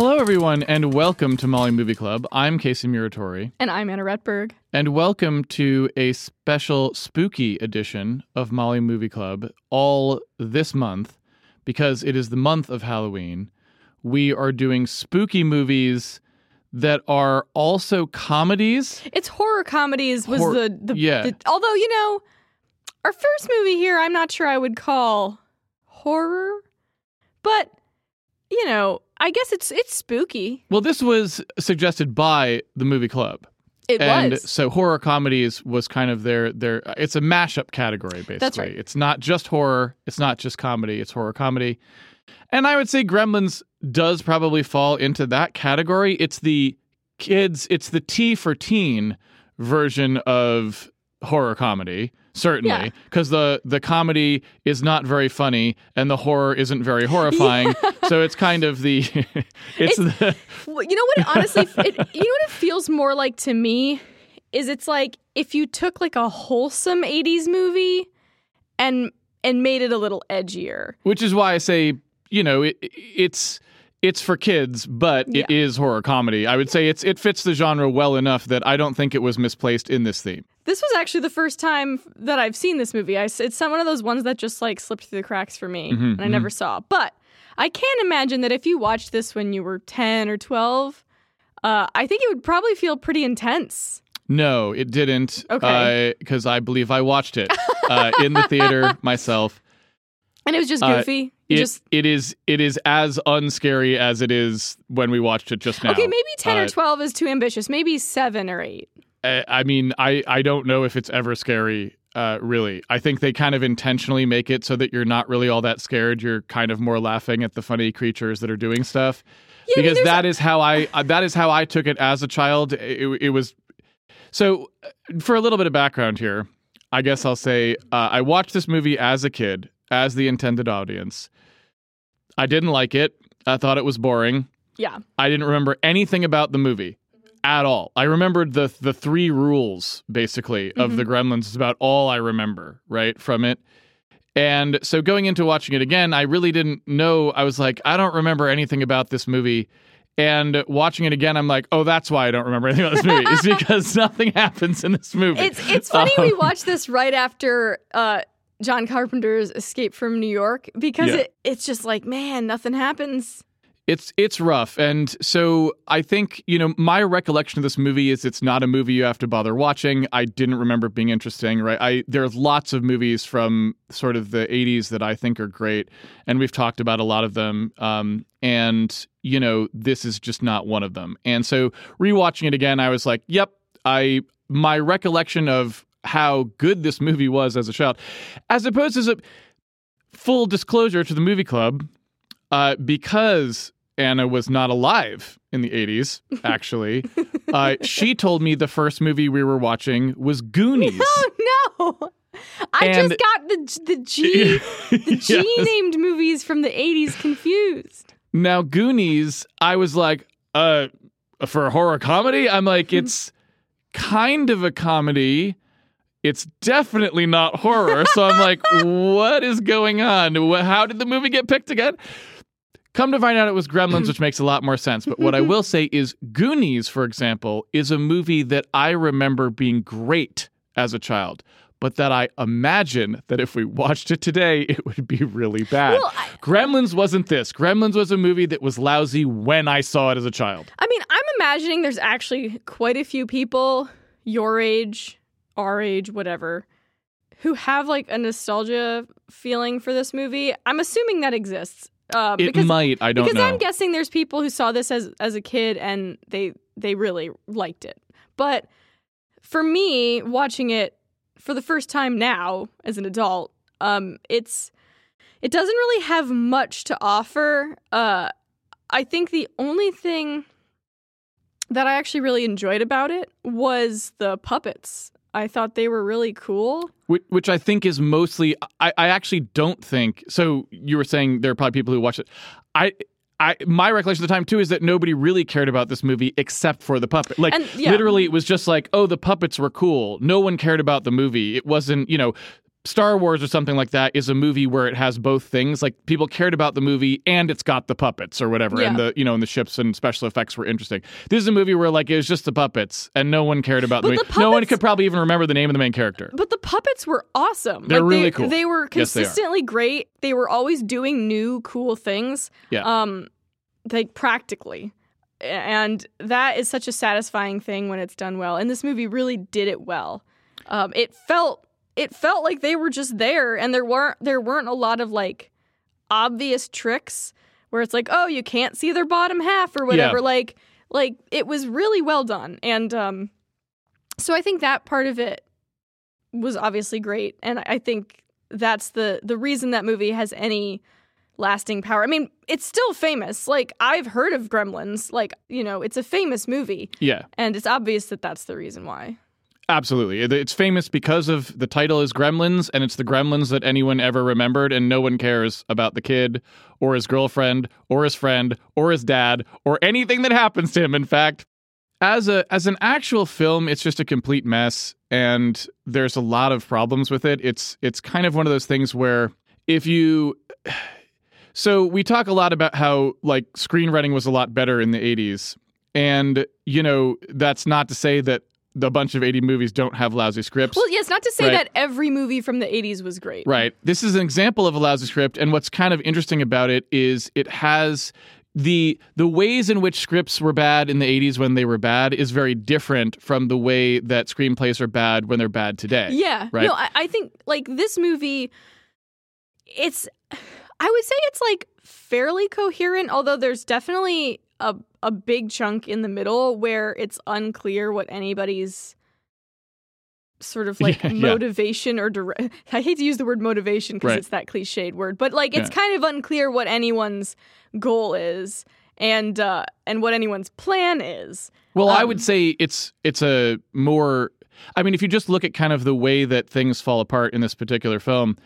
Hello, everyone, and welcome to Molly Movie Club. I'm Casey Muratori, And I'm Anna Retberg. and welcome to a special spooky edition of Molly Movie Club all this month because it is the month of Halloween. We are doing spooky movies that are also comedies. It's horror comedies was Hor- the, the, yeah. the although you know our first movie here I'm not sure I would call horror, but you know I guess it's it's spooky. Well, this was suggested by the movie club. It and was. so horror comedies was kind of their their it's a mashup category basically. That's right. It's not just horror, it's not just comedy, it's horror comedy. And I would say Gremlins does probably fall into that category. It's the kids, it's the T for teen version of horror comedy, certainly, Yeah. because the the comedy is not very funny and the horror isn't very horrifying. So it's kind of the it's, the you know what? It honestly, it, you know what it feels more like to me is it's like if you took like a wholesome '80s movie and and made it a little edgier. which is why I say you know it, it's it's for kids, but it Yeah. is horror comedy. I would say it's it fits the genre well enough that I don't think it was misplaced in this theme. This was actually the first time that I've seen this movie. I, it's some one of those ones that just like slipped through the cracks for me, Mm-hmm, and I never saw. But I can imagine that if you watched this when you were ten or twelve, uh, I think it would probably feel pretty intense. No, it didn't. Okay. because I believe I watched it uh, in the theater myself. And it was just Uh, goofy. It, just it is it is as unscary as it is when we watched it just now. okay, maybe ten Uh, or twelve is too ambitious. Maybe seven or eight. I I mean, I, I don't know if it's ever scary, uh, really. I think they kind of intentionally make it so that you're not really all that scared. You're kind of more laughing at the funny creatures that are doing stuff. Yeah, I mean, because that is how I uh, that is how I took it as a child. It, it was so. uh, For a little bit of background here, I guess I'll say uh, I watched this movie as a kid, as the intended audience. I didn't like it. I thought it was boring. Yeah, I didn't remember anything about the movie at all. I remembered the the three rules basically of the Gremlins is about all I remember, right, from it. And so going into watching it again, I really didn't know. I was like, I don't remember anything about this movie. And watching it again, I'm like, oh, that's why I don't remember anything about this movie. It's because nothing happens in this movie. it's it's funny we Um, watched this right after uh, John Carpenter's Escape from New York because Yeah. it, it's just like man, nothing happens. It's it's rough, and so I think you know my recollection of this movie is it's not a movie you have to bother watching. I didn't remember it being interesting. Right? I there's lots of movies from sort of the '80s that I think are great, and we've talked about a lot of them. Um, and you know this is just not one of them. And so rewatching it again, I was like, "Yep, I." My recollection of how good this movie was as a child, as opposed to full disclosure to the movie club, uh, because Anna was not alive in the 80s, actually, uh, she told me the first movie we were watching was Goonies. Oh no. I And- just got the the G the G Yes. named movies from the 80s confused. Now, Goonies, I was like, uh, for a horror comedy? I'm like, Hmm. it's kind of a comedy. It's definitely not horror. So I'm like, what is going on? How did the movie get picked again? Come to find out it was Gremlins, which makes a lot more sense. But what I will say is Goonies, for example, is a movie that I remember being great as a child, but that I imagine that if we watched it today, it would be really bad. Well, I- Gremlins wasn't this. Gremlins was a movie that was lousy when I saw it as a child. I mean, I'm imagining there's actually quite a few people your age, our age, whatever, who have like a nostalgia feeling for this movie. I'm assuming that exists. Uh, It because might, I don't because know. I'm guessing there's people who saw this as as a kid and they they really liked it. But for me, watching it for the first time now as an adult, um, it's it doesn't really have much to offer. Uh, I think the only thing that I actually really enjoyed about it was the puppets. I thought they were really cool. which, which I think is mostly. I, I actually don't think. So you were saying there are probably people who watch it. I. I, my recollection of the time too is that nobody really cared about this movie except for the puppet. Like And- yeah. literally, it was just like, oh, the puppets were cool. No one cared about the movie. It wasn't, you know, Star Wars or something like that is a movie where it has both things. Like people cared about the movie and it's got the puppets or whatever, Yeah. and the you know and the ships and special effects were interesting. This is a movie where like it was just the puppets and no one cared about But the movie. the no one could probably even remember the name of the main character. But the puppets were awesome. They're like, really they, cool. They were Yes, they consistently great. They were always doing new cool things. Yeah. Um, like practically. And that is such a satisfying thing when it's done well. And this movie really did it well. Um, it felt it felt like they were just there and there weren't there weren't a lot of like obvious tricks where it's like, oh, you can't see their bottom half or whatever. Yeah. Like like it was really well done. And um so I think that part of it was obviously great. And I think that's the the reason that movie has any lasting power. I mean, it's still famous. Like I've heard of Gremlins. Like, you know, it's a famous movie Yeah. and it's obvious that that's the reason why. Absolutely. It's famous because of the title is Gremlins, and it's the Gremlins that anyone ever remembered, and no one cares about the kid or his girlfriend or his friend or his dad or anything that happens to him. In fact, as a as an actual film, it's just a complete mess, and there's a lot of problems with it. It's it's kind of one of those things where if you so we talk a lot about how like screenwriting was a lot better in the 80s and you know that's not to say that the bunch of 80 movies don't have lousy scripts Well, yes, not to say Right. that every movie from the 80s was great. Right. This is an example of a lousy script, and what's kind of interesting about it is it has the the ways in which scripts were bad in the 80s when they were bad is very different from the way that screenplays are bad when they're bad today. Yeah. Right. No, I, I think like this movie, it's, I would say it's like fairly coherent, although there's definitely a, a big chunk in the middle where it's unclear what anybody's sort of like Yeah, yeah. motivation or dire- I hate to use the word motivation because Right. it's that cliched word, but like it's Yeah. kind of unclear what anyone's goal is and uh and what anyone's plan is. Well, I Um, would say it's it's a more I mean, if you just look at kind of the way that things fall apart in this particular film,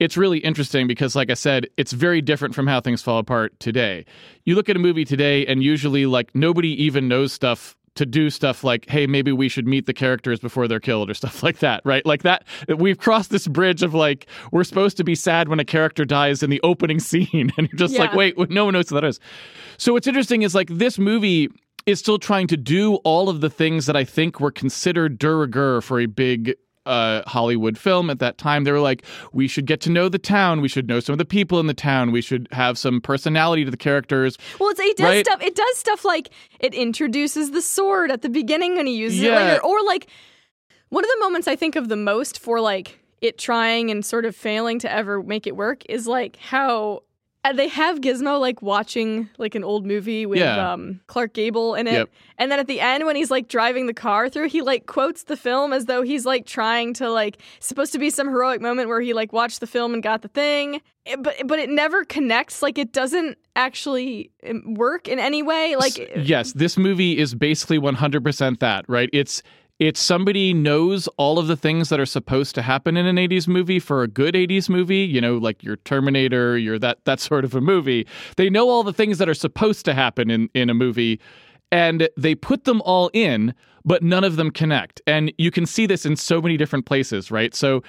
it's really interesting because like I said, it's very different from how things fall apart today. You look at a movie today and usually like nobody even knows stuff to do stuff like, hey, maybe we should meet the characters before they're killed or stuff like that, right? Like that, we've crossed this bridge of like, we're supposed to be sad when a character dies in the opening scene. And you're just like, wait, no one knows who that is. So what's interesting is like this movie is still trying to do all of the things that I think were considered de rigueur for a big uh, Hollywood film at that time. They were like, we should get to know the town. We should know some of the people in the town. We should have some personality to the characters. Well, it's, it does Right? stuff. It does stuff like it introduces the sword at the beginning and he uses it later, or like one of the moments I think of the most for like it trying and sort of failing to ever make it work is like how uh, they have Gizmo like watching like an old movie with Yeah. um, Clark Gable in it, Yep. and then at the end when he's like driving the car through, he like quotes the film as though he's like trying to like supposed to be some heroic moment where he like watched the film and got the thing, It- but but it never connects. Like it doesn't actually um, work in any way. Like yes, this movie is basically 100% that, right? It's it's somebody knows all of the things that are supposed to happen in an 80s movie for a good 80s movie, you know, like your Terminator, your that that sort of a movie. They know all the things that are supposed to happen in in a movie and they put them all in, but none of them connect. And you can see this in so many different places, right? So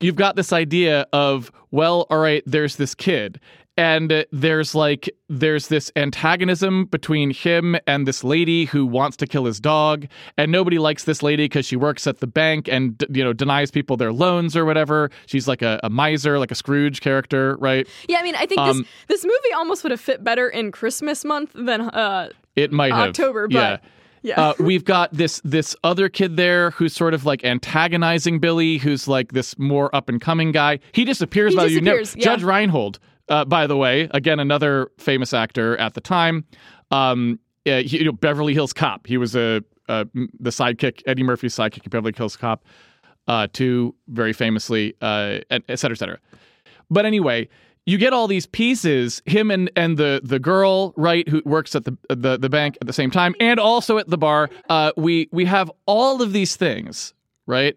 you've got this idea of, well, all right, there's this kid. And there's like there's this antagonism between him and this lady who wants to kill his dog, and nobody likes this lady because she works at the bank and you know denies people their loans or whatever. She's like a, a miser, like a Scrooge character, right? yeah, I mean, I think Um, this this movie almost would have fit better in Christmas month than uh It might have October, yeah. but yeah. uh, we've got this this other kid there who's sort of like antagonizing Billy, who's like this more up and coming guy. He disappears. He by way. You never- disappears, yeah. Judge Reinhold, uh, by the way, again another famous actor at the time. Um, uh, he- you know, Beverly Hills Cop. He was a uh, the sidekick, Eddie Murphy's sidekick in Beverly Hills Cop. Uh, two very famously, uh, and et cetera, et cetera. But anyway, you get all these pieces, him and and the the girl, right, who works at the the the bank at the same time, and also at the bar. Uh, we we have all of these things, right?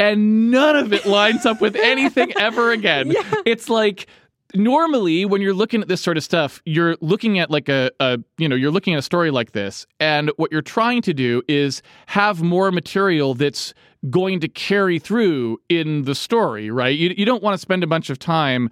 And none of it lines up with anything ever again. Yeah. It's like normally when you're looking at this sort of stuff, you're looking at like a, a you know, you're looking at a story like this, and what you're trying to do is have more material that's going to carry through in the story, right? You, you don't want to spend a bunch of time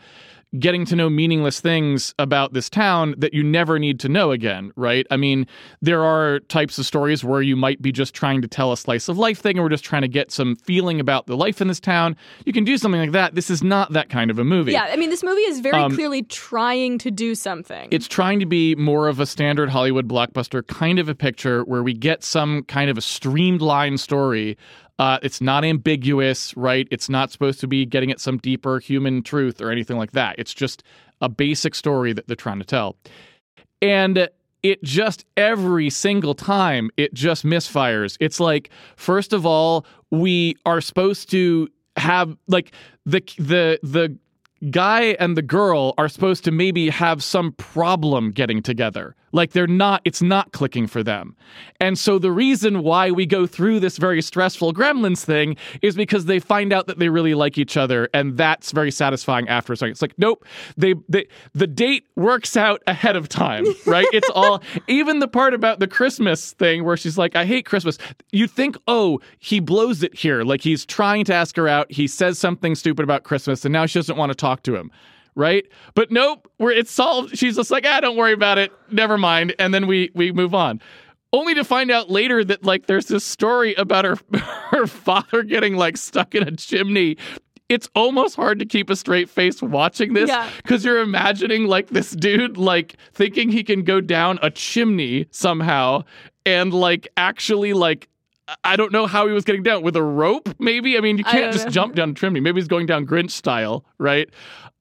getting to know meaningless things about this town that you never need to know again, right? I mean, there are types of stories where you might be just trying to tell a slice of life thing and we're just trying to get some feeling about the life in this town. You can do something like that. This is not that kind of a movie. Yeah, I mean, this movie is very um, clearly trying to do something. It's trying to be more of a standard Hollywood blockbuster kind of a picture where we get some kind of a streamlined story uh, it's not ambiguous, right? It's not supposed to be getting at some deeper human truth or anything like that. It's just a basic story that they're trying to tell. And it just every single time it just misfires. It's like first of all, we are supposed to have like the the the guy and the girl are supposed to maybe have some problem getting together. Like they're not, it's not clicking for them. And so the reason why we go through this very stressful gremlins thing is because they find out that they really like each other. And that's very satisfying after a second. It's like, nope, they, they the date works out ahead of time, right? it's all, even the part about the Christmas thing where she's like, I hate Christmas. You think, oh, he blows it here. Like he's trying to ask her out. He says something stupid about Christmas and now she doesn't want to talk to him right? But nope, where it's solved. She's just like, ah, don't worry about it. Never mind. And then we we move on. Only to find out later that like there's this story about her her father getting like stuck in a chimney. It's almost hard to keep a straight face watching this because yeah. you're imagining like this dude like thinking he can go down a chimney somehow and like actually like I don't know how he was getting down with a rope. Maybe I mean you can't just know. jump down a chimney. Maybe he's going down Grinch style, right?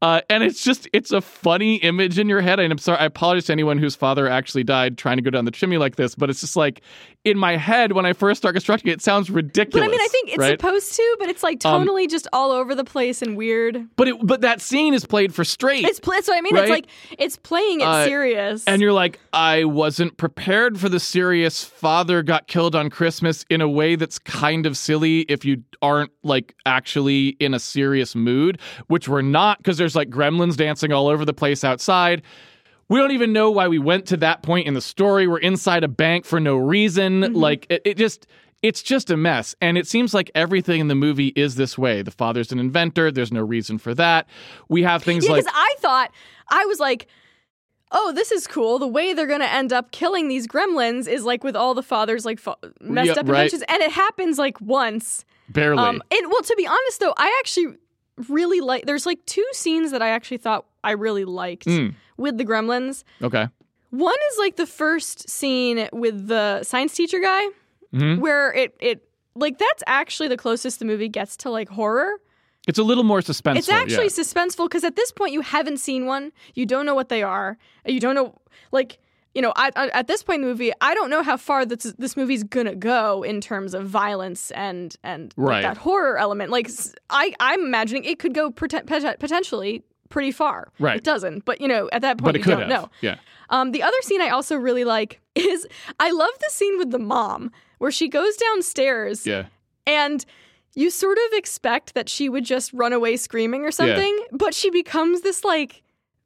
Uh, and it's just it's a funny image in your head. And I'm sorry, I apologize to anyone whose father actually died trying to go down the chimney like this, but it's just like in my head when I first start constructing it, it sounds ridiculous. But I mean, I think it's right? supposed to, but it's like tonally um, just all over the place and weird. But it, but that scene is played for straight. It's that's what I mean. Right? It's like it's playing it uh, serious, and you're like, I wasn't prepared for the serious. Father got killed on Christmas in a way that's kind of silly if you aren't like actually in a serious mood, which we're not because there's like gremlins dancing all over the place outside. We don't even know why we went to that point in the story. We're inside a bank for no reason. Mm-hmm. Like it, it just it's just a mess. And it seems like everything in the movie is this way. The father's an inventor. There's no reason for that. We have things yeah, like. Because I thought, I was like, oh, this is cool. The way they're going to end up killing these gremlins is like with all the father's like fa- messed up right. inventions. And it happens like once. Barely. Um, and well, to be honest, though, I actually really like. There's like two scenes that I actually thought I really liked mm. with the Gremlins. Okay. One is like the first scene with the science teacher guy, mm-hmm. where it it like that's actually the closest the movie gets to like horror. It's a little more suspenseful. It's actually yeah. suspenseful because at this point you haven't seen one. You don't know what they are. You don't know like you know, I, I, at this point in the movie, I don't know how far this this movie's gonna go in terms of violence and and right. like, that horror element. Like, I I'm imagining it could go potentially pretty far. Right. It doesn't, but you know, at that point, you don't have. know. Yeah. Um, the other scene I also really like is I love the scene with the mom where she goes downstairs. Yeah. And you sort of expect that she would just run away screaming or something, yeah. but she becomes this like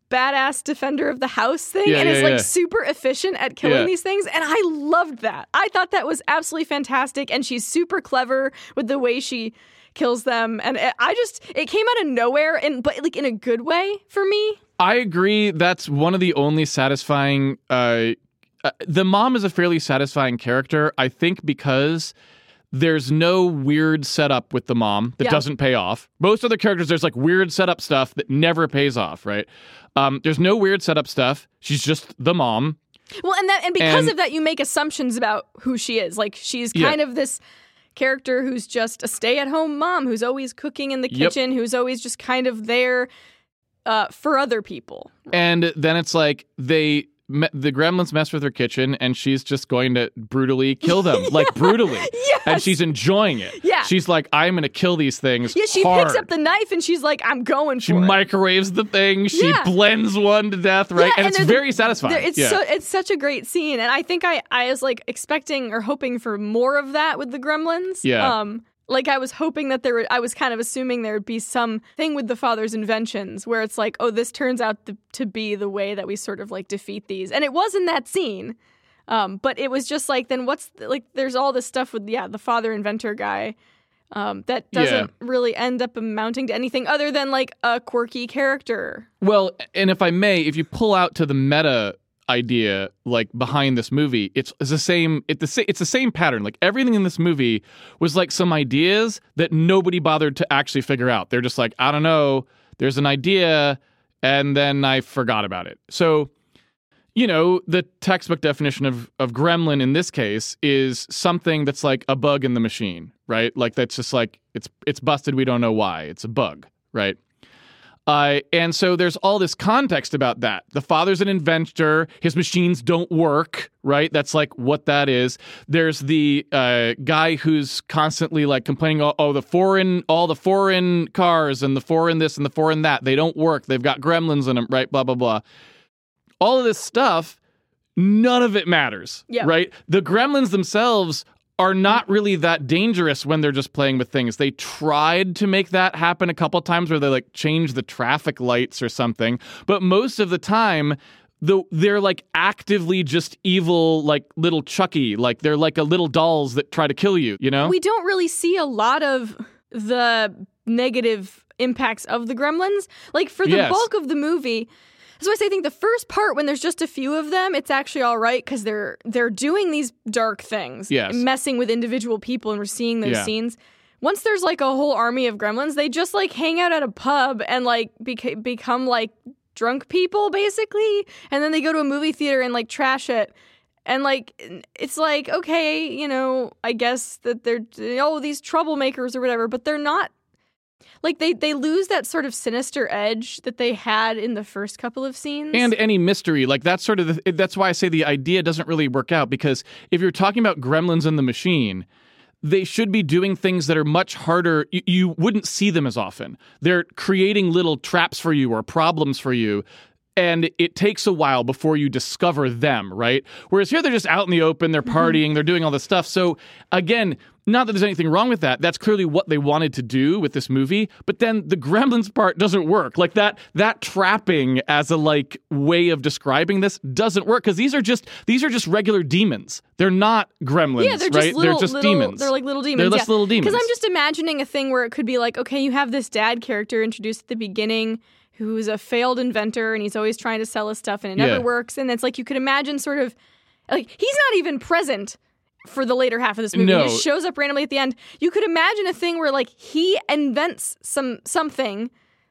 badass defender of the house thing yeah, and yeah, is like super efficient at killing these things. And I loved that. I thought that was absolutely fantastic. And she's super clever with the way she kills them. And I just, it came out of nowhere, and but like in a good way for me. I agree. That's one of the only satisfying. Uh, uh, the mom is a fairly satisfying character, I think, because there's no weird setup with the mom that yeah. doesn't pay off. Most other characters, there's like weird setup stuff that never pays off, right? Um, there's no weird setup stuff. She's just the mom. Well, and that and because and, of that, you make assumptions about who she is. Like she's kind yeah. of this character who's just a stay-at-home mom who's always cooking in the kitchen, yep. who's always just kind of there uh, for other people. And then it's like they me- the gremlins mess with her kitchen and she's just going to brutally kill them yeah. like brutally yes. and she's enjoying it yeah she's like i'm gonna kill these things yeah she hard. picks up the knife and she's like i'm going she microwaves it. the thing she yeah. blends one to death right yeah, and, and it's very satisfying it's yeah. so it's such a great scene and i think i i was like expecting or hoping for more of that with the gremlins yeah um like I was hoping that there were, I was kind of assuming there would be some thing with the father's inventions where it's like, oh, this turns out to, to be the way that we sort of like defeat these. And it was in that scene. Um, but it was just like, then what's the, like, there's all this stuff with, yeah, the father inventor guy. um, that doesn't really end up amounting to anything other than like a quirky character. Well, and if I may, if you pull out to the meta idea like behind this movie it's, it's the same the, it's the same pattern. Like everything in this movie was like some ideas that nobody bothered to actually figure out. They're just like i don't know. There's an idea and then i forgot about it. So you know the textbook definition of of gremlin in this case is something that's like a bug in the machine right? Like that's just like it's it's busted we don't know why. It's a bug right uh, and so there's all this context about that. The father's an inventor. His machines don't work, right? That's like what that is. There's the uh, guy who's constantly like complaining, oh, oh, the foreign, all the foreign cars and the foreign this and the foreign that, they don't work. They've got gremlins in them, right? Blah, blah, blah. All of this stuff, none of it matters, Yeah. right? The gremlins themselves are not really that dangerous when they're just playing with things. They tried to make that happen a couple times where they like change the traffic lights or something, but most of the time the they're like actively just evil like little Chucky, like they're like a little dolls that try to kill you, you know? We don't really see a lot of the negative impacts of the gremlins. Like for the Yes. bulk of the movie, why I say I think the first part when there's just a few of them, it's actually all right because they're they're doing these dark things, Yes. messing with individual people, and we're seeing those Yeah. scenes. Once there's like a whole army of gremlins, they just like hang out at a pub and like beca- become like drunk people basically, and then they go to a movie theater and like trash it. And like it's like okay, you know, I guess that they're oh these troublemakers or whatever, but they're not like they they lose that sort of sinister edge that they had in the first couple of scenes. and any mystery like that's sort of the, that's why i say the idea doesn't really work out because if you're talking about gremlins in the machine they should be doing things that are much harder you, you wouldn't see them as often they're creating little traps for you or problems for you and it takes a while before you discover them, right? Whereas here they're just out in the open, they're mm-hmm. partying, they're doing all this stuff. So again, not that there's anything wrong with that. That's clearly what they wanted to do with this movie. But then the gremlins part doesn't work. Like that that trapping as a like way of describing this doesn't work because these are just these are just regular demons. They're not gremlins, yeah, they're just right? little, they're just little- demons. They're like little demons. They're just yeah. little demons. Because I'm just imagining a thing where it could be like, okay, you have this dad character introduced at the beginning who's a failed inventor and he's always trying to sell his stuff and it never Yeah. works. And it's like you could imagine sort of like he's not even present for the later half of this movie. No. He just shows up randomly at the end. You could imagine a thing where like he invents some something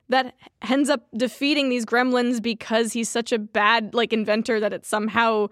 that ends up defeating these gremlins because he's such a bad like inventor that it somehow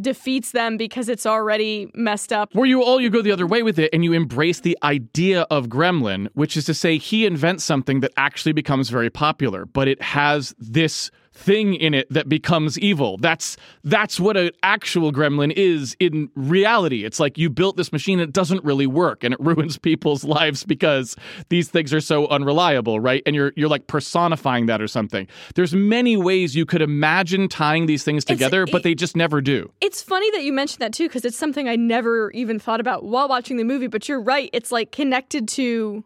defeats them because it's already messed up. Where you all you go the other way with it and you embrace the idea of Gremlin, which is to say he invents something that actually becomes very popular, but it has this thing in it that becomes evil. That's that's what an actual gremlin is in reality. It's like you built this machine it doesn't really work and it ruins people's lives because these things are so unreliable, right? And you're you're like personifying that or something. There's many ways you could imagine tying these things together, but they just never do. It's funny that you mentioned that too, because it's something I never even thought about while watching the movie. But you're right; it's like connected to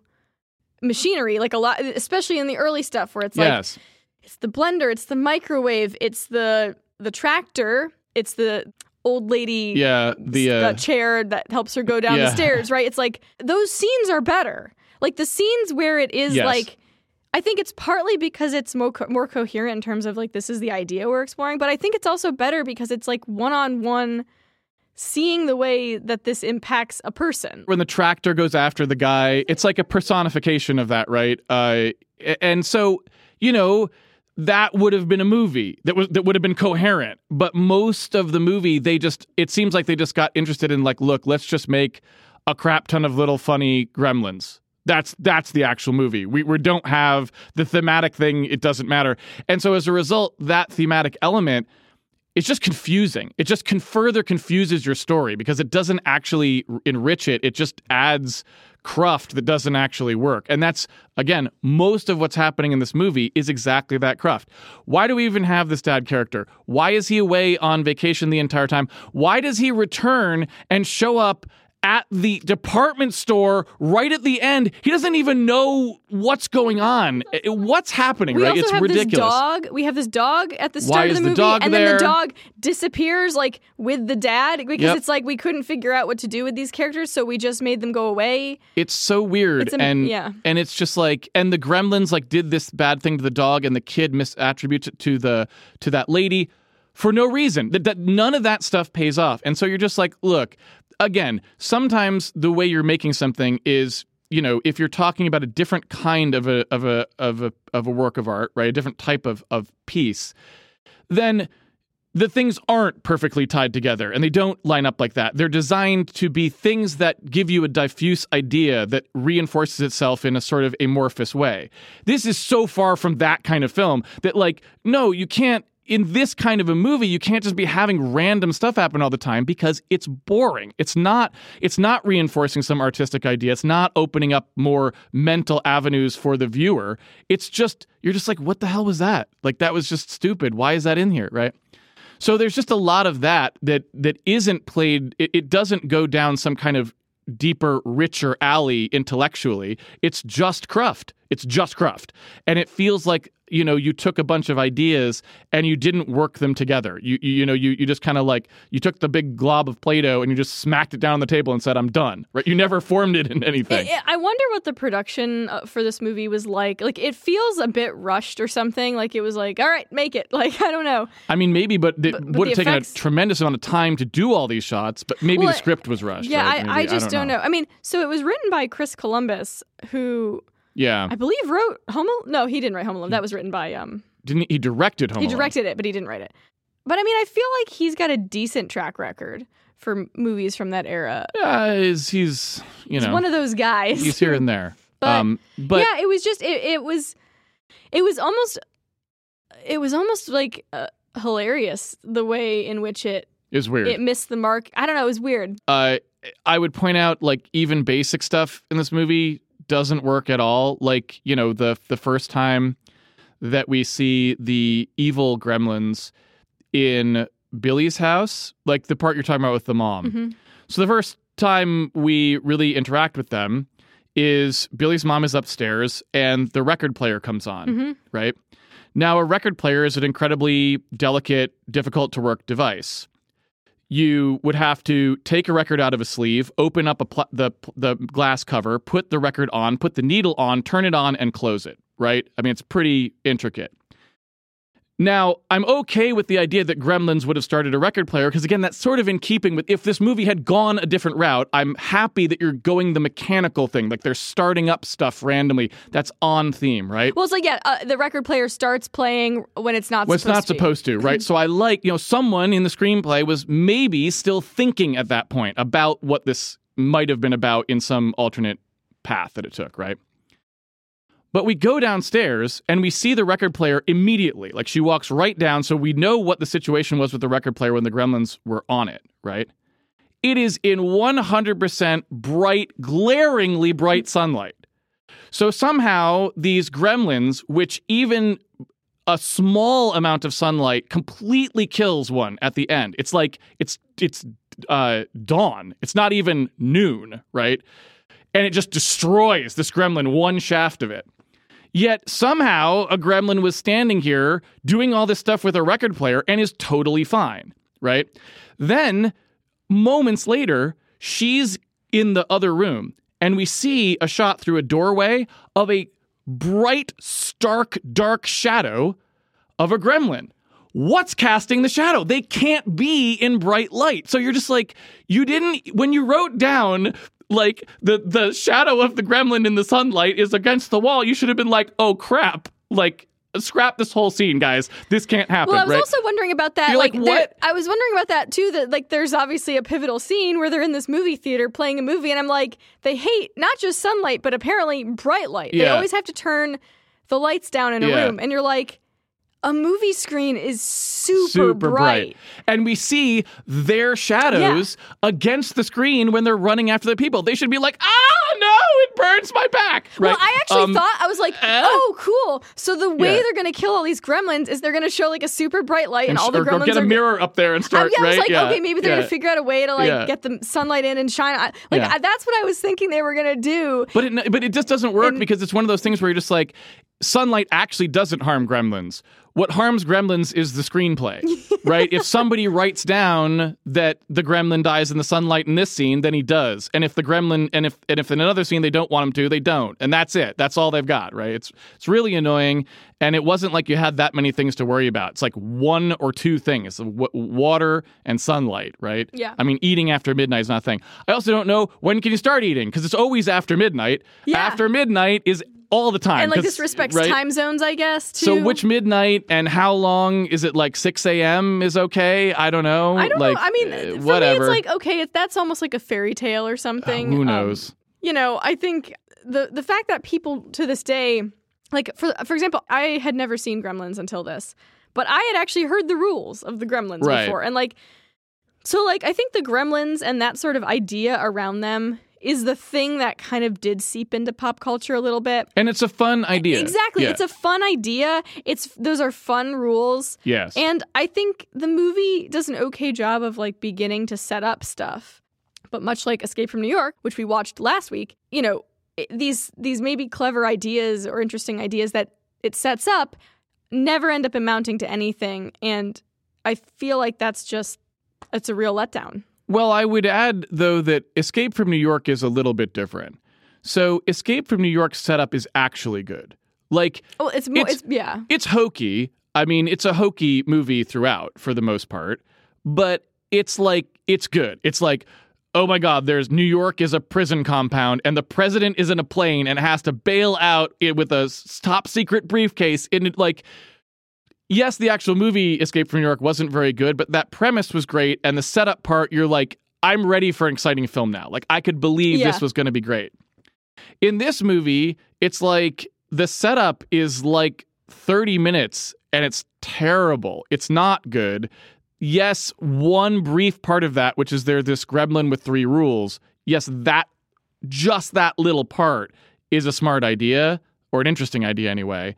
machinery, like a lot, especially in the early stuff where it's like yes. It's the blender, it's the microwave, it's the the tractor, it's the old lady Yeah, the uh, the chair that helps her go down Yeah. the stairs, right? It's like those scenes are better. Like the scenes where it is Yes. like I think it's partly because it's more co- more coherent in terms of like this is the idea we're exploring, but I think it's also better because it's like one-on-one seeing the way that this impacts a person. when the tractor goes after the guy, it's like a personification of that, right? Uh, and so, you know, that would have been a movie that was that would have been coherent. But most of the movie, they just it seems like they just got interested in like, look, let's just make a crap ton of little funny gremlins. That's that's the actual movie. We we don't have the thematic thing. It doesn't matter. And so as a result, that thematic element it's just confusing. It just con- further confuses your story because it doesn't actually enrich it. It just adds cruft that doesn't actually work. And that's, again, most of what's happening in this movie is exactly that cruft. Why do we even have this dad character? Why is he away on vacation the entire time? Why does he return and show up at the department store right at the end. He doesn't even know what's going on. What's happening, We right? also It's have ridiculous. this dog. We have this dog at the start is of the movie, and then the dog disappears like with the dad because Yep. it's like we couldn't figure out what to do with these characters, so we just made them go away. It's so weird, It's a- and yeah. and it's just like, and the gremlins like did this bad thing to the dog, and the kid misattributes it to the to that lady for no reason. That, that none of that stuff pays off, and so you're just like, look, again, sometimes the way you're making something is. You know, if you're talking about a different kind of a of a of a of a work of art, right, a different type of of piece, then the things aren't perfectly tied together and they don't line up like that. They're designed to be things that give you a diffuse idea that reinforces itself in a sort of amorphous way. This is so far from that kind of film that, like, no, you can't. In this kind of a movie, you can't just be having random stuff happen all the time because it's boring. It's not. It's not reinforcing some artistic idea. It's not opening up more mental avenues for the viewer. It's just you're just like, what the hell was that? Like that was just stupid. Why is that in here, right? So there's just a lot of that that that isn't played. It, it doesn't go down some kind of deeper, richer alley intellectually. It's just cruft. It's just cruft, and it feels like you know you took a bunch of ideas and you didn't work them together. You you, you know you you just kind of like you took the big glob of Play-Doh and you just smacked it down on the table and said, "I'm done." Right? You never formed it in anything. I- I wonder what the production uh, for this movie was like. Like it feels a bit rushed or something. Like it was like, all right, make it. Like I don't know. I mean, maybe, but it But- but would have taken effects- a tremendous amount of time to do all these shots. But maybe Well, the script was rushed. Yeah, right? I, Maybe. I just don't know. I mean, so it was written by Chris Columbus, who Yeah, I believe wrote Home. Al- No, he didn't write Home Alone. That was written by um. didn't he, he directed Home he Alone. directed it, but he didn't write it. But I mean, I feel like he's got a decent track record for movies from that era. Yeah, he's, he's you He's know one of those guys. he's here and there. But- um, but yeah, it was just it, it was it was almost it was almost like uh, hilarious the way in which it's weird. it missed the mark. I don't know, it was weird. uh, I would point out like even basic stuff in this movie doesn't work at all. Like you know the the first time that we see the evil gremlins in Billy's house, like the part you're talking about with the mom. Mhm. So the first time we really interact with them is Billy's mom is upstairs and the record player comes on, Mhm. right? Now a record player is an incredibly delicate, difficult to work device. You would have to take a record out of a sleeve, open up pl- the the glass cover, put the record on, put the needle on, turn it on and close it, right? I mean it's pretty intricate. Now, I'm okay with the idea that Gremlins would have started a record player because, again, that's sort of in keeping with if this movie had gone a different route. I'm happy that you're going the mechanical thing, like they're starting up stuff randomly. That's on theme, right? Well, it's like yeah, uh, the record player starts playing when it's not Well, it's supposed not to. supposed to, right? so I like, you know, someone in the screenplay was maybe still thinking at that point about what this might have been about in some alternate path that it took, right? But we go downstairs and we see the record player immediately. Like she walks right down, so we know what the situation was with the record player when the gremlins were on it, right? It is in 100% bright, glaringly bright sunlight. So somehow these gremlins, which even a small amount of sunlight completely kills one at the end. It's like it's it's uh, dawn. It's not even noon, right? And it just destroys this gremlin one shaft of it. Yet somehow a gremlin was standing here doing all this stuff with a record player and is totally fine, right? Then moments later, she's in the other room and we see a shot through a doorway of a bright, stark, dark shadow of a gremlin. What's casting the shadow? They can't be in bright light. So you're just like, you didn't, when you wrote down like the, the shadow of the gremlin in the sunlight is against the wall, you should have been like, oh crap, like scrap this whole scene, guys. This can't happen, Well, I was right? also wondering about that. You're like, there- what? I was wondering about that too. That like, there's obviously a pivotal scene where they're in this movie theater playing a movie, and I'm like, they hate not just sunlight, but apparently bright light. They always have to turn the lights down in a Yeah. room, and you're like, a movie screen is super, bright. And we see their shadows against the screen when they're running after the people. They should be like, ah, no, it burns my back. Right? Well, I actually Um, thought I was like, Eh? oh, cool. So the way Yeah. they're gonna kill all these gremlins is they're gonna show like a super bright light, and, And all the gremlins get a are mirror up there and Um, start yeah, I was like, yeah. okay, maybe they're yeah. gonna figure out a way to like Yeah. get the sunlight in and shine. I, like Yeah. I, that's what I was thinking they were gonna do. But it, but it just doesn't work And- because it's one of those things where you're just like, sunlight actually doesn't harm gremlins. What harms gremlins is the screenplay, right? if somebody writes down that the gremlin dies in the sunlight in this scene, then he does. And if the gremlin and if and if in another scene they don't want him to, they don't. And that's it. That's all they've got, right? It's it's really annoying. And it wasn't like you had that many things to worry about. It's like one or two things: w- water and sunlight, right? Yeah. I mean, eating after midnight is not a thing. I also don't know when can you start eating because it's always after midnight. Yeah. After midnight is all the time. And like this respects right? time zones, I guess. Too. So which midnight and how long is it? Like six a.m. is okay. I don't know. I don't like, know. I mean, uh, whatever. me, it's like okay, if that's almost like a fairy tale or something. who Um, knows? you know, I think the the fact that people to this day, like for for example, I had never seen Gremlins until this, but I had actually heard the rules of the Gremlins Right. before, and like, so like I think the Gremlins and that sort of idea around them is the thing that kind of did seep into pop culture a little bit. and it's a fun idea. Exactly, Yeah. it's a fun idea. It's those are fun rules. yes. And I think the movie does an okay job of like beginning to set up stuff. But much like Escape from New York, which we watched last week, you know, these these maybe clever ideas or interesting ideas that it sets up never end up amounting to anything and I feel like that's just it's a real letdown. Well, I would add though that Escape from New York is a little bit different. So Escape from New York's setup is actually good. Like Oh, it's more It's- it's, yeah. it's hokey. I mean, it's a hokey movie throughout for the most part, but it's like it's good. It's like, oh my god, there's New York is a prison compound and the president is in a plane and has to bail out it with a top secret briefcase and it like yes, the actual movie Escape from New York wasn't very good, but that premise was great and the setup part you're like I'm ready for an exciting film now. Like I could believe Yeah. this was going to be great. In this movie, it's like the setup is like 30 minutes and it's terrible. It's not good. Yes, one brief part of that, which is there this gremlin with three rules. Yes, that just that little part is a smart idea or an interesting idea anyway.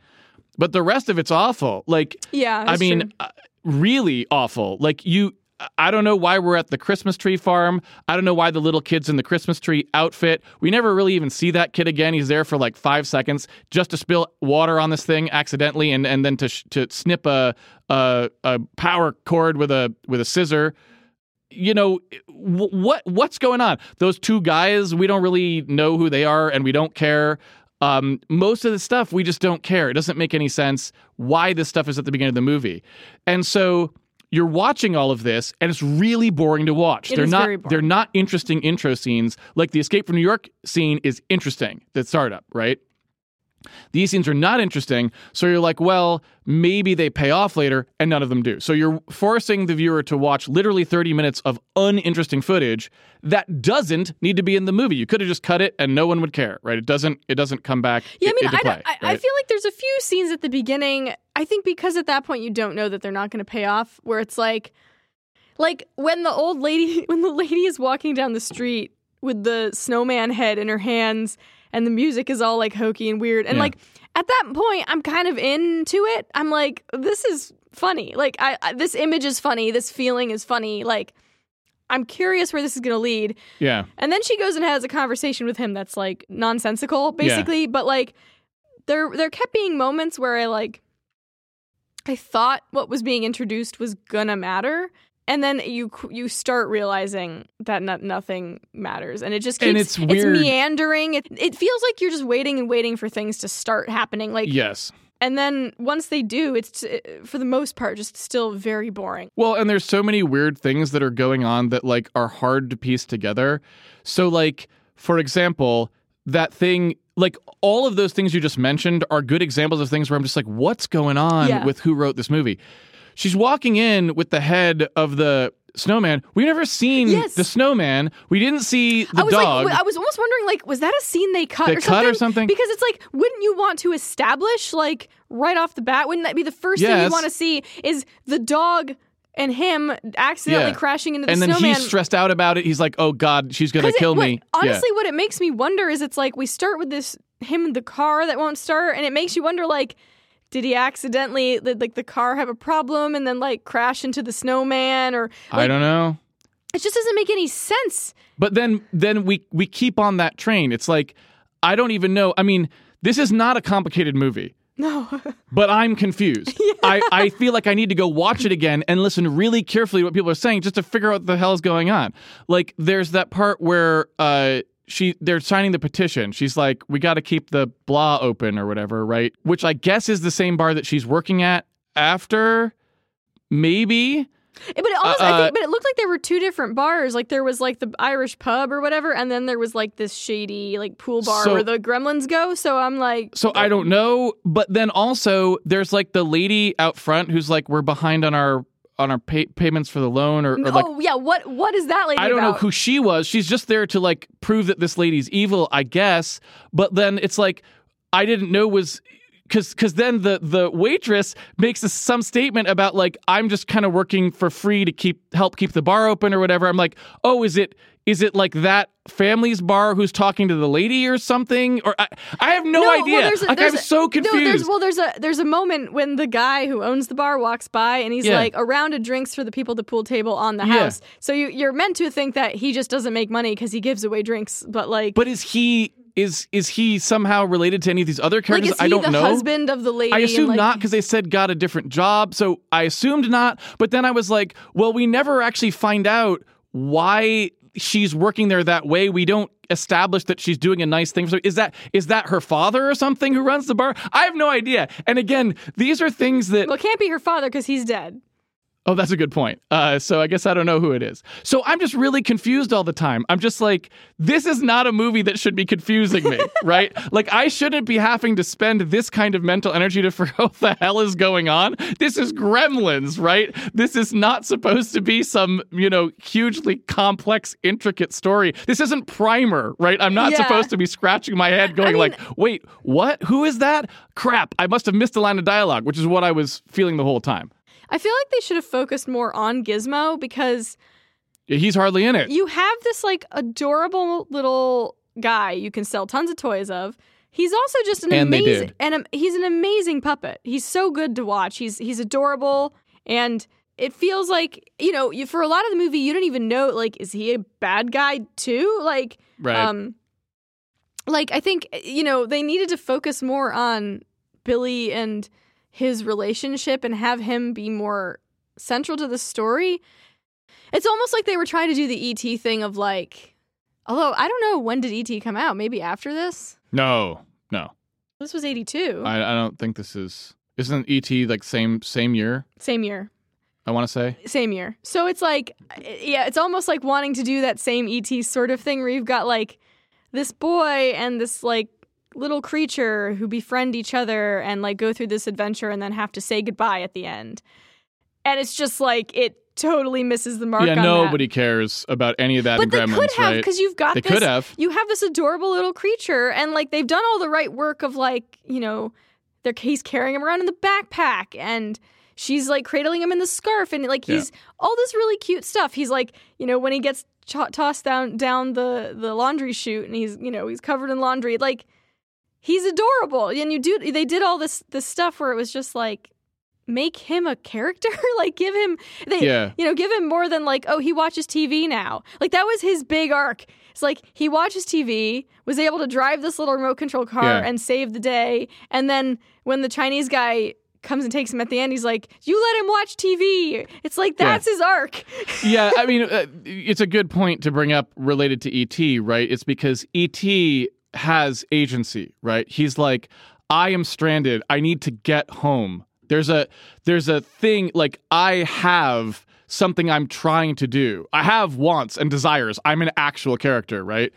But the rest of it's awful. Like Yeah. I mean, uh, really awful. Like you, I don't know why we're at the Christmas tree farm. I don't know why the little kid's in the Christmas tree outfit. We never really even see that kid again. He's there for like five seconds just to spill water on this thing accidentally, and and then to sh- to snip a, a a power cord with a with a scissor. You know what what's going on? Those two guys, we don't really know who they are, and we don't care. Um, most of the stuff we just don't care. It doesn't make any sense why this stuff is at the beginning of the movie, and so you're watching all of this, and it's really boring to watch. It they're not they're not interesting intro scenes. Like the Escape from New York scene is interesting. The startup, right? These scenes are not interesting, so you're like, well, maybe they pay off later, and none of them do. So you're forcing the viewer to watch literally 30 minutes of uninteresting footage that doesn't need to be in the movie. You could have just cut it, and no one would care, right? It doesn't. It doesn't come back. Yeah, i- mean, I, play, don't- I, I right? feel like there's a few scenes at the beginning. I think because at that point you don't know that they're not going to pay off. Where it's like, like when the old lady, when the lady is walking down the street with the snowman head in her hands, and the music is all like hokey and weird, and Yeah. like at that point I'm kind of into it. I'm like, this is funny. Like, I, I this image is funny. This feeling is funny. Like. I'm curious where this is going to lead. yeah. And then she goes and has a conversation with him that's like nonsensical, basically. But like, there there kept being moments where I like, I thought what was being introduced was gonna matter, and then you you start realizing that not, nothing matters, and it just keeps And it's weird. meandering. It it feels like you're just waiting and waiting for things to start happening. Like, Yes. and then once they do, it's uh, for the most part just still very boring. Well, and there's so many weird things that are going on that like are hard to piece together. So like for example, that thing like all of those things you just mentioned are good examples of things where I'm just like what's going on Yeah. with who wrote this movie? She's walking in with the head of the snowman. We've never seen Yes. the snowman. We didn't see the I was dog. like, I was almost wondering, like, was that a scene they cut, They or, cut something? or something? Because it's like, wouldn't you want to establish, like, right off the bat? Wouldn't that be the first thing you want to see? Is the dog and him accidentally Yeah. crashing into the and then snowman. he's stressed out about it. He's like, "Oh God, she's gonna 'Cause it- kill what- me." Honestly, what it makes me wonder is it's like we start with this him in the car that won't start, and it makes you wonder like, did he accidentally did, like the car have a problem and then like crash into the snowman or yeah. I don't know. it just doesn't make any sense. But then then we we keep on that train. It's like I don't even know. I mean, this is not a complicated movie. No, But I'm confused. yeah. I, I feel like I need to go watch it again and listen really carefully to what people are saying just to figure out what the hell is going on. Like there's that part where uh she they're signing the petition. She's like, we got to keep the blah open or whatever, right? Which I guess is the same bar that she's working at after, maybe. but it almost I Uh, think, but it looked like there were two different bars. Like there was like the Irish pub or whatever, and then there was like this shady like pool bar So- where the Gremlins go. So I'm like, So I don't know, but then also there's like the lady out front who's like, we're behind on our on our pay- payments for the loan or, or like oh yeah, what what is that lady? I don't know who she was. She's just there to like prove that this lady's evil, I guess. But then it's like I didn't know was because because then the the waitress makes a, some statement about like I'm just kind of working for free to keep help keep the bar open or whatever. I'm like, oh, is it is it like that family's bar who's talking to the lady or something? Or I, I have no, well, idea. there's a- like there's I'm a- so No, confused. there's well, there's a there's a moment when the guy who owns the bar walks by and he's Yeah. like a round of drinks for the people at the pool table on the Yeah. house. So you you're meant to think that he just doesn't make money because he gives away drinks, but like. but is he is is he somehow related to any of these other like characters? is he I don't the know. husband of the lady? I assume like, not because they said got a different job. So I assumed not. But then I was like, well, we never actually find out why she's working there that way. We don't establish that she's doing a nice thing. Is that is that her father or something who runs the bar? I have no idea. And again, these are things that Well, it can't be her father because he's dead. Oh, that's a good point. Uh, so I guess I don't know who it is. So I'm just really confused all the time. I'm just like, this is not a movie that should be confusing me, right? Like I shouldn't be having to spend this kind of mental energy to figure out what the hell is going on. This is Gremlins, right? This is not supposed to be some, you know, hugely complex, intricate story. This isn't Primer, right? I'm not Yeah. supposed to be scratching my head, going mean- like, wait, what? Who is that? Crap! I must have missed a line of dialogue, which is what I was feeling the whole time. I feel like they should have focused more on Gizmo because He's hardly in it. you have this like adorable little guy you can sell tons of toys of. He's also just an And amazing and um, he's an amazing puppet. He's so good to watch. He's he's adorable and it feels like, you know, you, for a lot of the movie you don't even know like is he a bad guy too? Like Right. um like I think you know, they needed to focus more on Billy and his relationship and have him be more central to the story. It's almost like they were trying to do the ET thing of like although I don't know when did ET come out? Maybe after this? no, no. This was 82. I, I don't think this is. Isn't ET like same same year? Same year. I want to say. Same year. So it's like yeah, it's almost like wanting to do that same ET sort of thing where you've got like this boy and this like little creature who befriend each other and like go through this adventure and then have to say goodbye at the end. And it's just like it totally misses the mark yeah, on that. nobody cares about any of that But in they Gremlins, could have right? because you've got They this. could have. You have this adorable little creature, and like they've done all the right work of like you know, they're he's carrying him around in the backpack, and she's like cradling him in the scarf, and like Yeah. he's all this really cute stuff. He's like you know when he gets ch- tossed down down the the laundry chute, and he's you know he's covered in laundry, like he's adorable. And you do they did all this this stuff where it was just like make him a character like give him they Yeah. you know give him more than like oh he watches tv now like that was his big arc it's like he watches tv was able to drive this little remote control car Yeah. and save the day and then when the chinese guy comes and takes him at the end he's like you let him watch tv it's like Yeah. that's his arc yeah, I mean, uh, it's a good point to bring up related to ET, right? It's because ET has agency, right? He's like, I am stranded. I need to get home. There's a there's a thing like I have something I'm trying to do. I have wants and desires. I'm an actual character, right?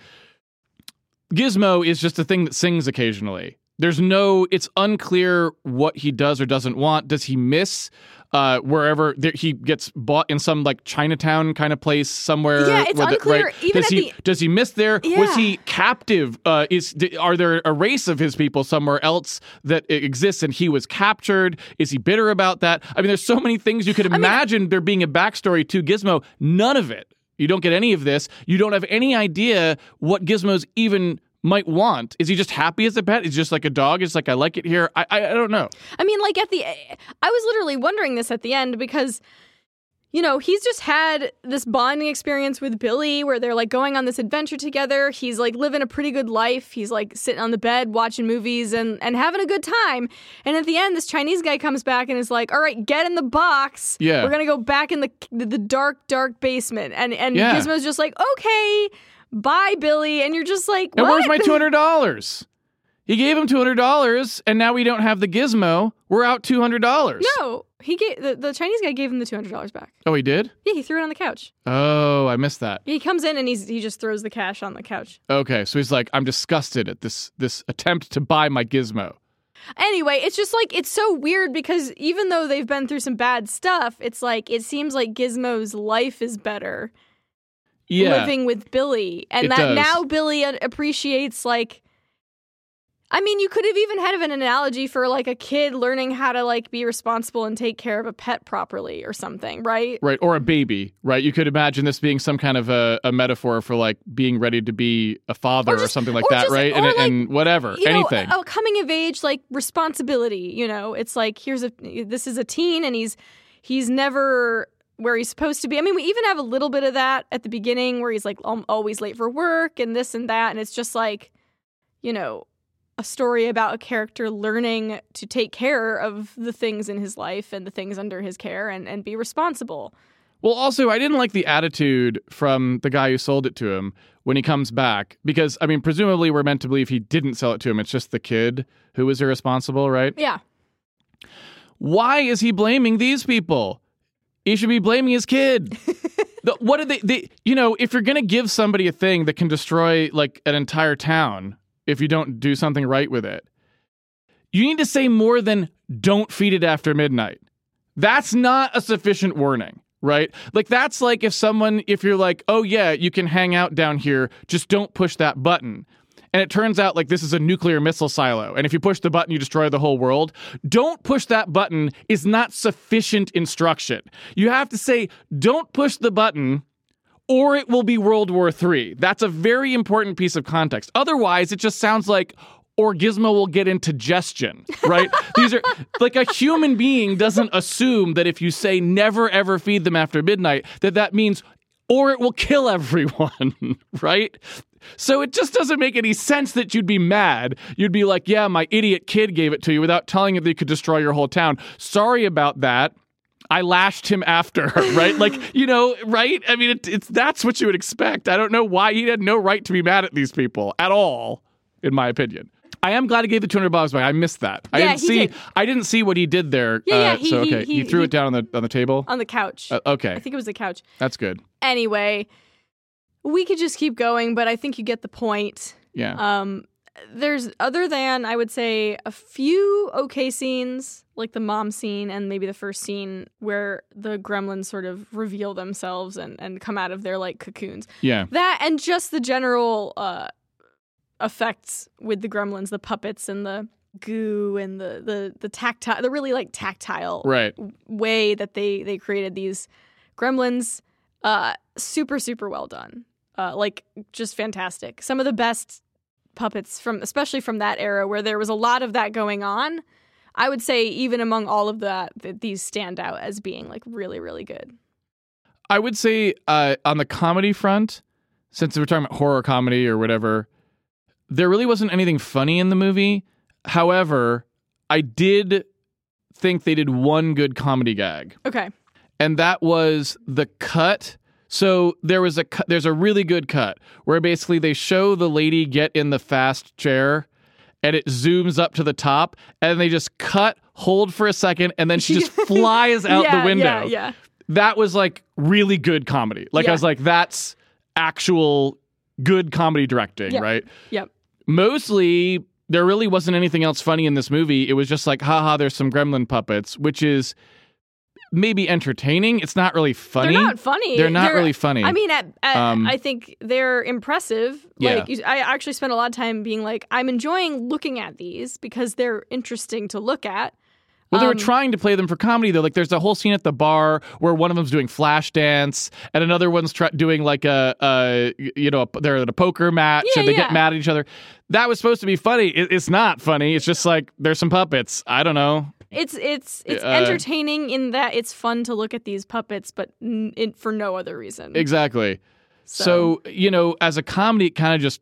Gizmo is just a thing that sings occasionally. There's no, it's unclear what he does or doesn't want. Does he miss uh, wherever there, he gets bought in some like Chinatown kind of place somewhere? Yeah, it's where the- unclear, right? even does he the- does he miss there? Was he captive? Uh, is d- are there a race of his people somewhere else that exists and he was captured? Is he bitter about that? I mean, there's so many things you could imagine there being a backstory to Gizmo. None of it. You don't get any of this. You don't have any idea what Gizmo's even might want. Is he just happy as a pet? Is he just like a dog? It's like I like it here. I I, I don't know. I mean, like at the, I was literally wondering this at the end because, you know, he's just had this bonding experience with Billy where they're like going on this adventure together. He's like living a pretty good life. He's like sitting on the bed watching movies and and having a good time. And at the end, this Chinese guy comes back and is like, "All right, get in the box. Yeah. we're gonna go back in the the, the dark, dark basement." And and Yeah. Gizmo's just like, "Okay." Bye, Billy. And you're just like, And where's my two hundred dollars? He gave him two hundred dollars, and now we don't have the Gizmo. We're out two hundred dollars. No, he gave the, the Chinese guy gave him the two hundred dollars back. Oh, he did. Yeah, he threw it on the couch. Oh, I missed that. He comes in and he's he just throws the cash on the couch. Okay, so he's like, I'm disgusted at this this attempt to buy my Gizmo. Anyway, it's just like it's so weird because even though they've been through some bad stuff, it's like it seems like Gizmo's life is better Yeah, living with Billy, and It that does. now Billy appreciates like. I mean, you could have even had of an analogy for like a kid learning how to like be responsible and take care of a pet properly or something, right? right. Or a baby, right? You could imagine this being some kind of a, a metaphor for like being ready to be a father Or or, something like or that, just- right? And, like, and whatever, you anything. know, a coming of age like responsibility. You know, it's like here's a this is a teen and he's he's never where he's supposed to be. I mean, we even have a little bit of that at the beginning where he's like always late for work and this and that, and it's just like, you know, a story about a character learning to take care of the things in his life and the things under his care and and be responsible. Well, also, I didn't like the attitude from the guy who sold it to him when he comes back because, I mean, presumably we're meant to believe he didn't sell it to him. It's just the kid who was irresponsible, right? Yeah. Why is he blaming these people? He should be blaming his kid. The- what did they, they? You know, if you're gonna give somebody a thing that can destroy like an entire town if you don't do something right with it, you need to say more than "Don't feed it after midnight." That's not a sufficient warning, right? Like that's like if someone, if you're like, "Oh yeah, you can hang out down here, just don't push that button." And it turns out like this is a nuclear missile silo. And if you push the button, you destroy the whole world. Don't push that button is not sufficient instruction. You have to say, don't push the button or it will be World War III. That's a very important piece of context. Otherwise, it just sounds like or Gizmo will get indigestion, right? These are like a human being doesn't assume that if you say never ever feed them after midnight, that that means or it will kill everyone, right? So it just doesn't make any sense that you'd be mad. You'd be like, yeah, my idiot kid gave it to you without telling you that he could destroy your whole town. Sorry about that. I lashed him after, right? like, you know, right? I mean, it, it's that's what you would expect. I don't know why he had no right to be mad at these people at all, in my opinion. I am glad he gave the two hundred dollars back. I missed that. I Yeah, didn't he see. did. I didn't see what he did there. Yeah, yeah, uh, he- so he- okay, he- threw he- it down on the on the table. On the couch. Uh, okay, I think it was the couch. that's good. Anyway, we could just keep going, but I think you get the point. Yeah. Um, there's other than I would say a few okay scenes, like the mom scene and maybe the first scene where the gremlins sort of reveal themselves and, and come out of their like cocoons. yeah. That and just the general uh, effects with the gremlins, the puppets and the goo and the the the tactile, the really like tactile Right. way that they they created these gremlins uh super super well done uh like just fantastic some of the best puppets from especially from that era where there was a lot of that going on i would say even among all of that that these stand out as being like really really good I would say uh, on the comedy front, since we're talking about horror comedy or whatever, there really wasn't anything funny in the movie. However, I did think they did one good comedy gag, okay and that was the cut. So there was a cut, there's a really good cut where basically they show the lady get in the fast chair and it zooms up to the top and they just cut hold for a second and then she just flies out yeah, the window yeah yeah that was like really good comedy. Like I was like, that's actual good comedy directing, Yep. right? Yep. Mostly there really wasn't anything else funny in this movie. It was just like, haha, there's some gremlin puppets, which is maybe entertaining. It's not really funny. They're not funny. They're not really funny. I mean, at, at, Um, I think they're impressive. Yeah. Like, you, I actually spent a lot of time being like, I'm enjoying looking at these because they're interesting to look at. Well, they were Um, trying to play them for comedy though. Like, there's a whole scene at the bar where one of them's doing flash dance, and another one's try- doing like a, a, you know, a, they're at a poker match, Yeah, and they yeah. get mad at each other. That was supposed to be funny. It, it's not funny. It's just like there's some puppets. I don't know. It's it's it's Uh, entertaining in that it's fun to look at these puppets, but n- it, for no other reason. Exactly. So, you know, as a comedy, it kind of just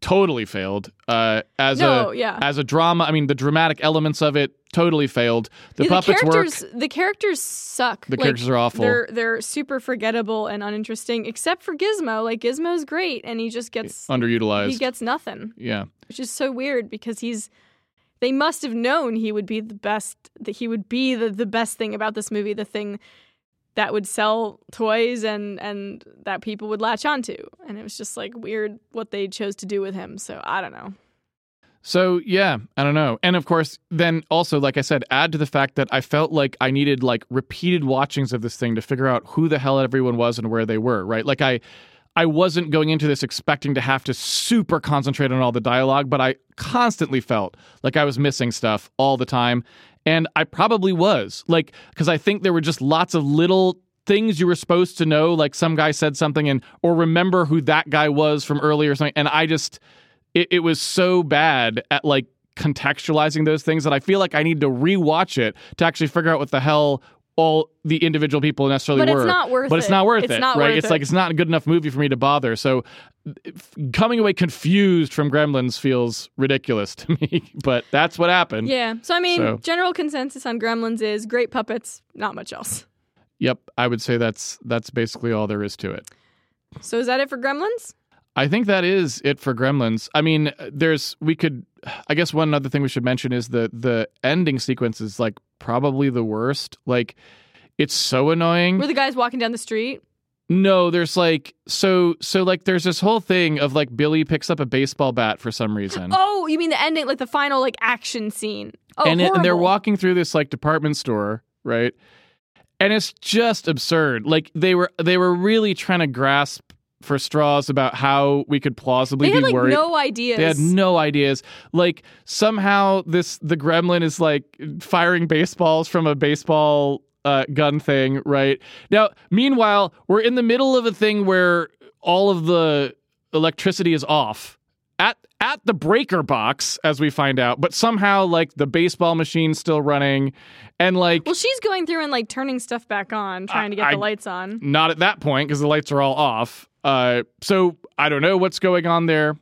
totally failed. Uh, as No, a yeah. as a drama, I mean, the dramatic elements of it totally failed. The Yeah, puppets work. characters, The characters suck. The Like, characters are awful. They're they're super forgettable and uninteresting, except for Gizmo. Like Gizmo's great, and he just gets Underutilized. he gets nothing, yeah. which is so weird because he's. They must have known he would be the best. That he would be the, the best thing about this movie. The thing that would sell toys and and that people would latch onto. And it was just like weird what they chose to do with him. So I don't know. So yeah, I don't know. And of course, then also, like I said, add to the fact that I felt like I needed like repeated watchings of this thing to figure out who the hell everyone was and where they were. Right? Like I, I wasn't going into this expecting to have to super concentrate on all the dialogue, but I constantly felt like I was missing stuff all the time, and I probably was. Like because I think there were just lots of little things you were supposed to know like some guy said something and or remember who that guy was from earlier or something and i just it, it was so bad at like contextualizing those things that I feel like I need to rewatch it to actually figure out what the hell all the individual people necessarily But were. it's not worth but it's not worth It's it, not right? worth it's it. like it's not a good enough movie for me to bother. So coming away confused from Gremlins feels ridiculous to me, but that's what happened. Yeah. So I mean, So- general consensus on Gremlins is great puppets, not much else. Yep, I would say that's that's basically all there is to it. So is that it for Gremlins? I think that is it for Gremlins. I mean, there's we could I guess one other thing we should mention is the the ending sequence is like probably the worst. Like it's so annoying. Were the guys walking down the street? No, there's like so so like there's this whole thing of like Billy picks up a baseball bat for some reason. Oh, you mean the ending, like the final like action scene? Oh, and it, and they're walking through this like department store, right? And it's just absurd. Like they were they were really trying to grasp for straws about how we could plausibly They be had like worried. no ideas. They had no ideas. Like somehow this the gremlin is like firing baseballs from a baseball uh, gun thing, right? Now, meanwhile, we're in the middle of a thing where all of the electricity is off at at the breaker box, as we find out, but somehow like the baseball machine's still running, and like Well, she's going through and like turning stuff back on, trying to get I- the lights on. not at that point because the lights are all off. Uh, so I don't know what's going on there.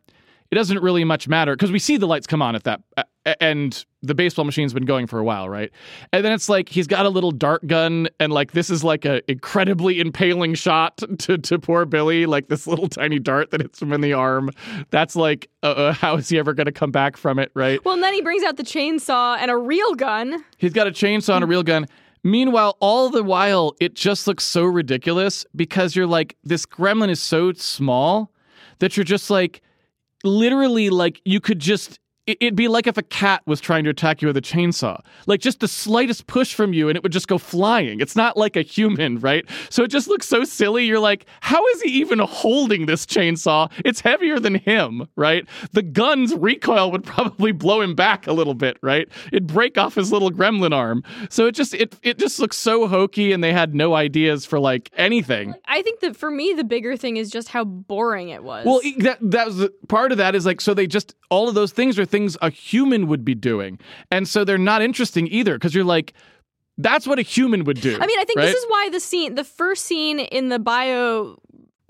It doesn't really much matter because we see the lights come on at that, uh, and the baseball machine's been going for a while, right? And then it's like he's got a little dart gun, and like this is like a incredibly impaling shot to to poor Billy, like this little tiny dart that hits him in the arm. That's like, uh, uh, how is he ever going to come back from it, right? Well, and then he brings out the chainsaw and a real gun. He's got a chainsaw and a real gun. Meanwhile, all the while, it just looks so ridiculous because you're like, this gremlin is so small that you're just like, literally, like, you could just. It- It'd be like if a cat was trying to attack you with a chainsaw. Like just the slightest push from you and it would just go flying. It's not like a human, right? So it just looks so silly. You're like, how is he even holding this chainsaw? It's heavier than him, right? The gun's recoil would probably blow him back a little bit, right? It'd break off his little gremlin arm. So it just it it just looks so hokey and they had no ideas for like anything. I think that for me, the bigger thing is just how boring it was. Well, that that was part of that is like so they just all of those things are things a human would be doing, and so they're not interesting either because you're like, that's what a human would do. I mean, I think right? this is why the scene, the first scene in the bio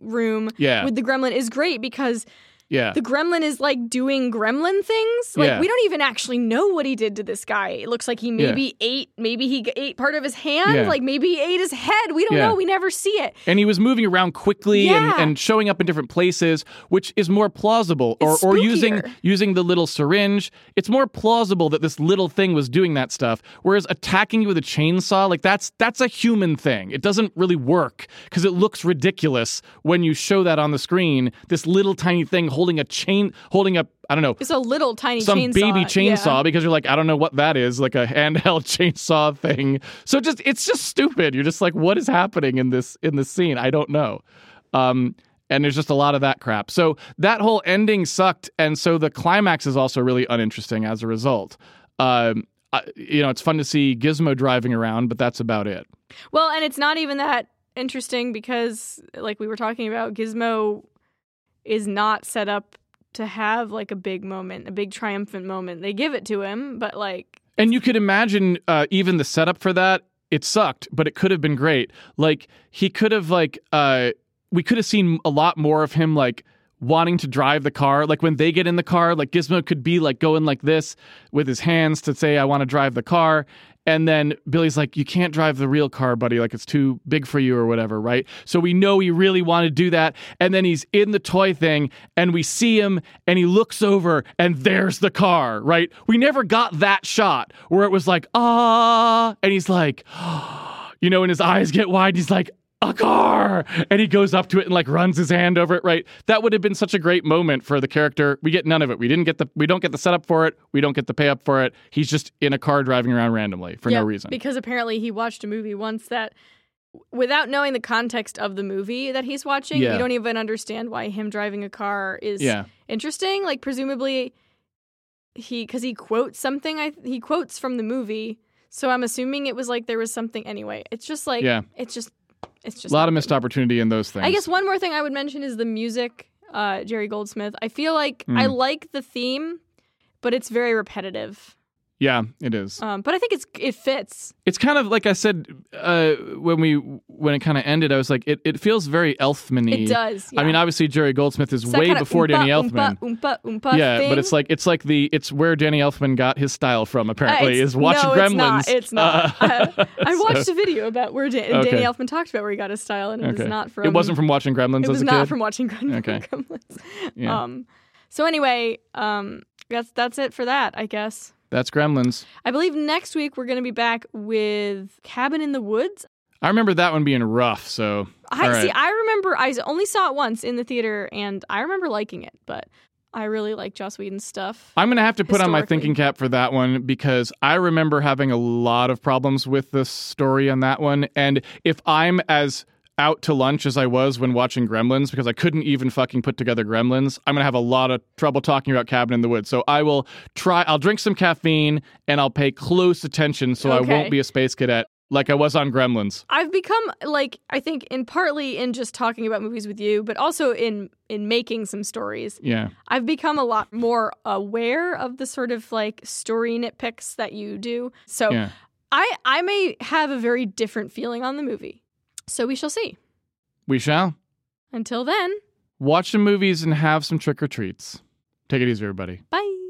room Yeah. with the gremlin is great because yeah. the gremlin is like doing gremlin things. Like Yeah. we don't even actually know what he did to this guy. It looks like he maybe ate, maybe he ate part of his hand, Yeah. like maybe he ate his head. We don't Yeah. know. We never see it. and he was moving around quickly and, Yeah. and showing up in different places, which is more plausible. Or It's or using using the little syringe, it's more plausible that this little thing was doing that stuff. Whereas attacking you with a chainsaw, like that's that's a human thing. It doesn't really work because it looks ridiculous when you show that on the screen. This little tiny thing holding a chain, holding a I don't know It's a little tiny some chainsaw. baby chainsaw Yeah. because you're like, I don't know what that is, like a handheld chainsaw thing. So just it's just stupid. You're just like, what is happening in this in this scene? I don't know. Um, and there's just a lot of that crap. So that whole ending sucked, and so the climax is also really uninteresting as a result. Um, I, you know, it's fun to see Gizmo driving around, but that's about it. Well, and it's not even that interesting because, like we were talking about, Gizmo is not set up to have like a big moment, a big triumphant moment. They give it to him, but like, And you could imagine uh, even the setup for that. It sucked, but it could have been great. Like he could have like uh, we could have seen a lot more of him like wanting to drive the car. Like when they get in the car, like Gizmo could be like going like this with his hands to say, "I want to drive the car." And then Billy's like, "You can't drive the real car, buddy. Like it's too big for you or whatever, right?" So we know he really wanted to do that. And then he's in the toy thing, and we see him, and he looks over, and there's the car, right? We never got that shot where it was like, "Ah," and he's like, you know, and his eyes get wide. He's like, a car and he goes up to it and like runs his hand over it right that would have been such a great moment for the character we get none of it we didn't get the we don't get the setup for it we don't get the pay up for it he's just in a car driving around randomly for yeah, no reason Because apparently he watched a movie once that, without knowing the context of the movie that he's watching, Yeah. we don't even understand why him driving a car is yeah interesting. Like presumably, he because he quotes something. I he quotes from the movie, so I'm assuming it was like there was something. Anyway, it's just like Yeah. it's just it's a lot of missed opportunity in those things I guess one more thing I would mention is the music. Uh, Jerry Goldsmith. I feel like Mm. I like the theme, but it's very repetitive. Yeah it is Um, but I think it's it fits. it's kind of like i said uh when we when it kind of ended i was like it, it feels very elfman-y It does. i mean obviously jerry goldsmith is way before oompa, danny elfman Oompa, oompa, oompa yeah, thing. but it's like it's like the it's where Danny Elfman got his style from. Apparently, it's- is watching no, Gremlins. It's not. It's not. Uh, I, I watched so- a video about where Dan- Okay. Danny Elfman talked about where he got his style, and it Okay. was not from. it wasn't from watching Gremlins It as was not kid. from watching Gremlins. Okay. Gremlins. Yeah. Um. So anyway, um, that's that's it for that, I guess. That's Gremlins. I believe next week we're going to be back with Cabin in the Woods. I remember that one being rough. So I right. see. I remember. I only saw it once in the theater, and I remember liking it. But I really like Joss Whedon's stuff. I'm gonna have to put on my thinking cap for that one because I remember having a lot of problems with the story on that one. And if I'm as out to lunch as I was when watching Gremlins because I couldn't even fucking put together Gremlins, I'm gonna have a lot of trouble talking about Cabin in the Woods. So I will try. I'll drink some caffeine and I'll pay close attention so I won't be a space cadet like I was on Gremlins. I've become like I think in partly in just talking about movies with you, but also in in making some stories. Yeah. I've become a lot more aware of the sort of like story nitpicks that you do. So Yeah. I I may have a very different feeling on the movie. So we shall see. We shall. Until then, Watch some movies and have some trick or treats. Take it easy, everybody. bye.